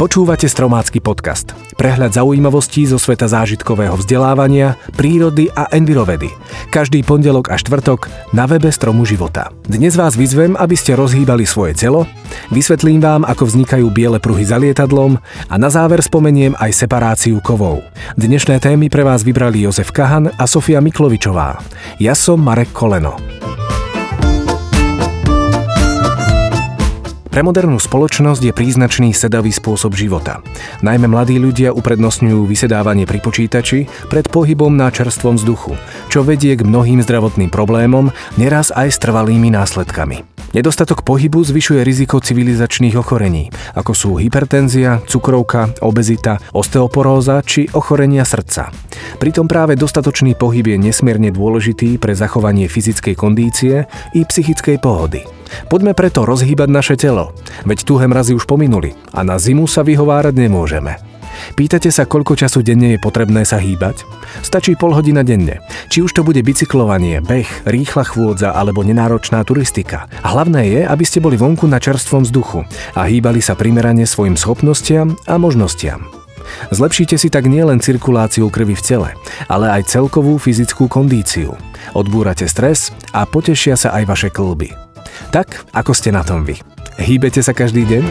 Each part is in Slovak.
Počúvate Stromácky podcast. Prehľad zaujímavostí zo sveta zážitkového vzdelávania, prírody a envirovedy. Každý pondelok a štvrtok na webe Stromu života. Dnes vás vyzvem, aby ste rozhýbali svoje telo, vysvetlím vám, ako vznikajú biele pruhy za lietadlom a na záver spomeniem aj separáciu kovov. Dnešné témy pre vás vybrali Jozef Kahan a Sofia Miklovičová. Ja som Marek Koleno. Pre modernú spoločnosť je príznačný sedavý spôsob života. Najmä mladí ľudia uprednostňujú vysedávanie pri počítači pred pohybom na čerstvom vzduchu, čo vedie k mnohým zdravotným problémom, neraz aj s trvalými následkami. Nedostatok pohybu zvyšuje riziko civilizačných ochorení, ako sú hypertenzia, cukrovka, obezita, osteoporóza či ochorenia srdca. Pritom práve dostatočný pohyb je nesmierne dôležitý pre zachovanie fyzickej kondície i psychickej pohody. Poďme preto rozhýbať naše telo, veď tuhé mrazy už pominuli a na zimu sa vyhovárať nemôžeme. Pýtate sa, koľko času denne je potrebné sa hýbať? Stačí pol hodina denne. Či už to bude bicyklovanie, beh, rýchla chôdza alebo nenáročná turistika. Hlavné je, aby ste boli vonku na čerstvom vzduchu a hýbali sa primerane svojim schopnostiam a možnostiam. Zlepšíte si tak nielen cirkuláciu krvi v tele, ale aj celkovú fyzickú kondíciu. Odbúrate stres a potešia sa aj vaše klby. Tak, ako ste na tom vy? Hýbete sa každý deň?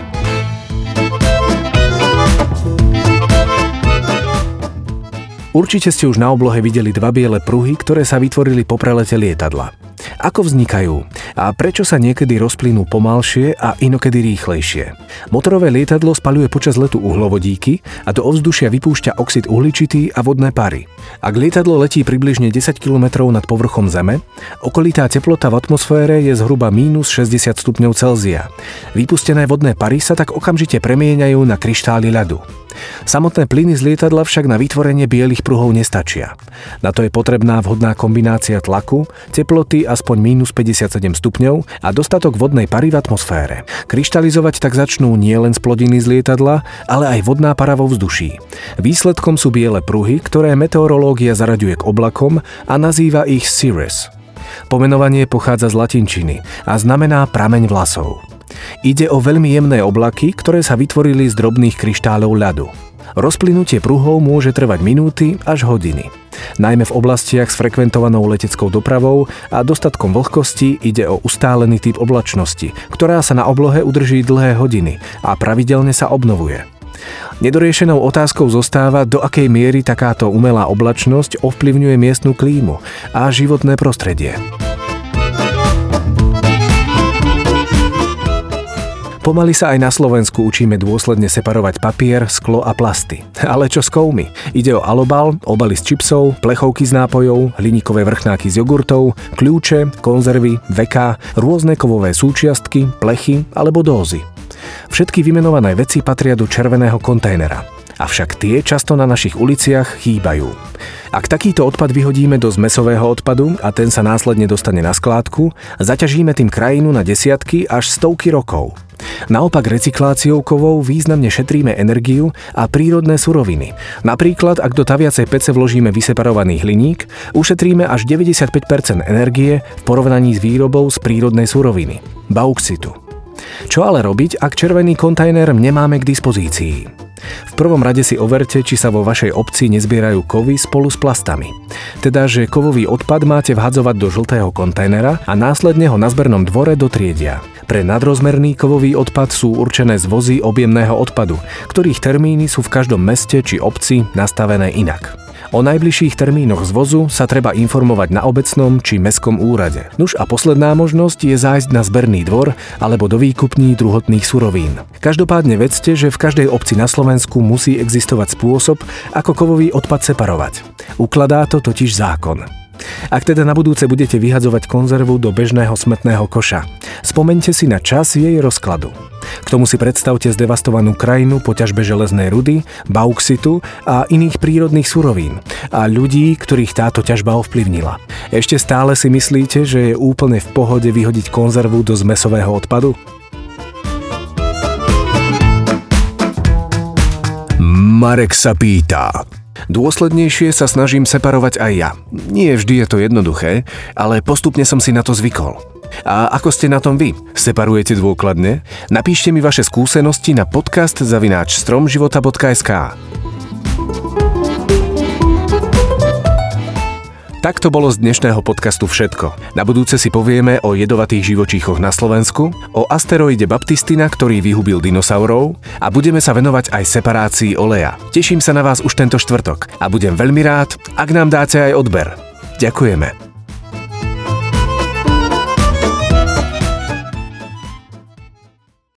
Určite ste už na oblohe videli dva biele pruhy, ktoré sa vytvorili po prelete lietadla. Ako vznikajú a prečo sa niekedy rozplynú pomalšie a inokedy rýchlejšie? Motorové lietadlo spaľuje počas letu uhlovodíky a do ovzdušia vypúšťa oxid uhličitý a vodné pary. Ak lietadlo letí približne 10 km nad povrchom Zeme, okolitá teplota v atmosfére je zhruba mínus 60 stupňov Celzia. Vypustené vodné pary sa tak okamžite premieňajú na kryštály ľadu. Samotné plyny z lietadla však na vytvorenie bielých pruhov nestačia. Na to je potrebná vhodná kombinácia tlaku, teploty aspoň minus 57 stupňov a dostatok vodnej pary v atmosfére. Kryštalizovať tak začnú nielen splodiny z lietadla, ale aj vodná para vo vzduší. Výsledkom sú biele pruhy, ktoré meteorológia zaraďuje k oblakom a nazýva ich cirrus. Pomenovanie pochádza z latinčiny a znamená prameň vlasov. Ide o veľmi jemné oblaky, ktoré sa vytvorili z drobných kryštálov ľadu. Rozplynutie pruhov môže trvať minúty až hodiny. Najmä v oblastiach s frekventovanou leteckou dopravou a dostatkom vlhkosti ide o ustálený typ oblačnosti, ktorá sa na oblohe udrží dlhé hodiny a pravidelne sa obnovuje. Nedoriešenou otázkou zostáva, do akej miery takáto umelá oblačnosť ovplyvňuje miestnu klímu a životné prostredie. Pomaly sa aj na Slovensku učíme dôsledne separovať papier, sklo a plasty. Ale čo s kovmi? Ide o alobal, obaly z čipsov, plechovky z nápojov, hliníkové vrchnáky z jogurtov, kľúče, konzervy, veka, rôzne kovové súčiastky, plechy alebo dózy. Všetky vymenované veci patria do červeného kontajnera. Avšak tie často na našich uliciach chýbajú. Ak takýto odpad vyhodíme do zmesového odpadu a ten sa následne dostane na skládku, zaťažíme tým krajinu na desiatky až stovky rokov. Naopak recykláciou kovov významne šetríme energiu a prírodné suroviny. Napríklad, ak do taviacej pece vložíme vyseparovaný hliník, ušetríme až 95% energie v porovnaní s výrobou z prírodnej suroviny – bauxitu. Čo ale robiť, ak červený kontajner nemáme k dispozícii? V prvom rade si overte, či sa vo vašej obci nezbierajú kovy spolu s plastami. Teda, že kovový odpad máte vhadzovať do žltého kontajnera a následne ho na zbernom dvore dotriedia. Pre nadrozmerný kovový odpad sú určené zvozy objemného odpadu, ktorých termíny sú v každom meste či obci nastavené inak. O najbližších termínoch zvozu sa treba informovať na obecnom či mestskom úrade. Nuž a posledná možnosť je zájsť na zberný dvor alebo do výkupní druhotných surovín. Každopádne vedzte, že v každej obci na Slovensku musí existovať spôsob, ako kovový odpad separovať. Ukladá to totiž zákon. Ak teda na budúce budete vyhadzovať konzervu do bežného smetného koša, spomente si na čas jej rozkladu. K tomu si predstavte zdevastovanú krajinu po ťažbe železnej rudy, bauxitu a iných prírodných surovín a ľudí, ktorých táto ťažba ovplyvnila. Ešte stále si myslíte, že je úplne v pohode vyhodiť konzervu do zmesového odpadu? Marek sa pýta. Dôslednejšie sa snažím separovať aj ja. Nie vždy je to jednoduché, ale postupne som si na to zvykol. A ako ste na tom vy? Separujete dôkladne? Napíšte mi vaše skúsenosti na podcast zavináč stromživota.sk. Tak to bolo z dnešného podcastu všetko. Na budúce si povieme o jedovatých živočíchoch na Slovensku, o asteroide Baptistina, ktorý vyhubil dinosaurov a budeme sa venovať aj separácii oleja. Teším sa na vás už tento štvrtok a budem veľmi rád, ak nám dáte aj odber. Ďakujeme.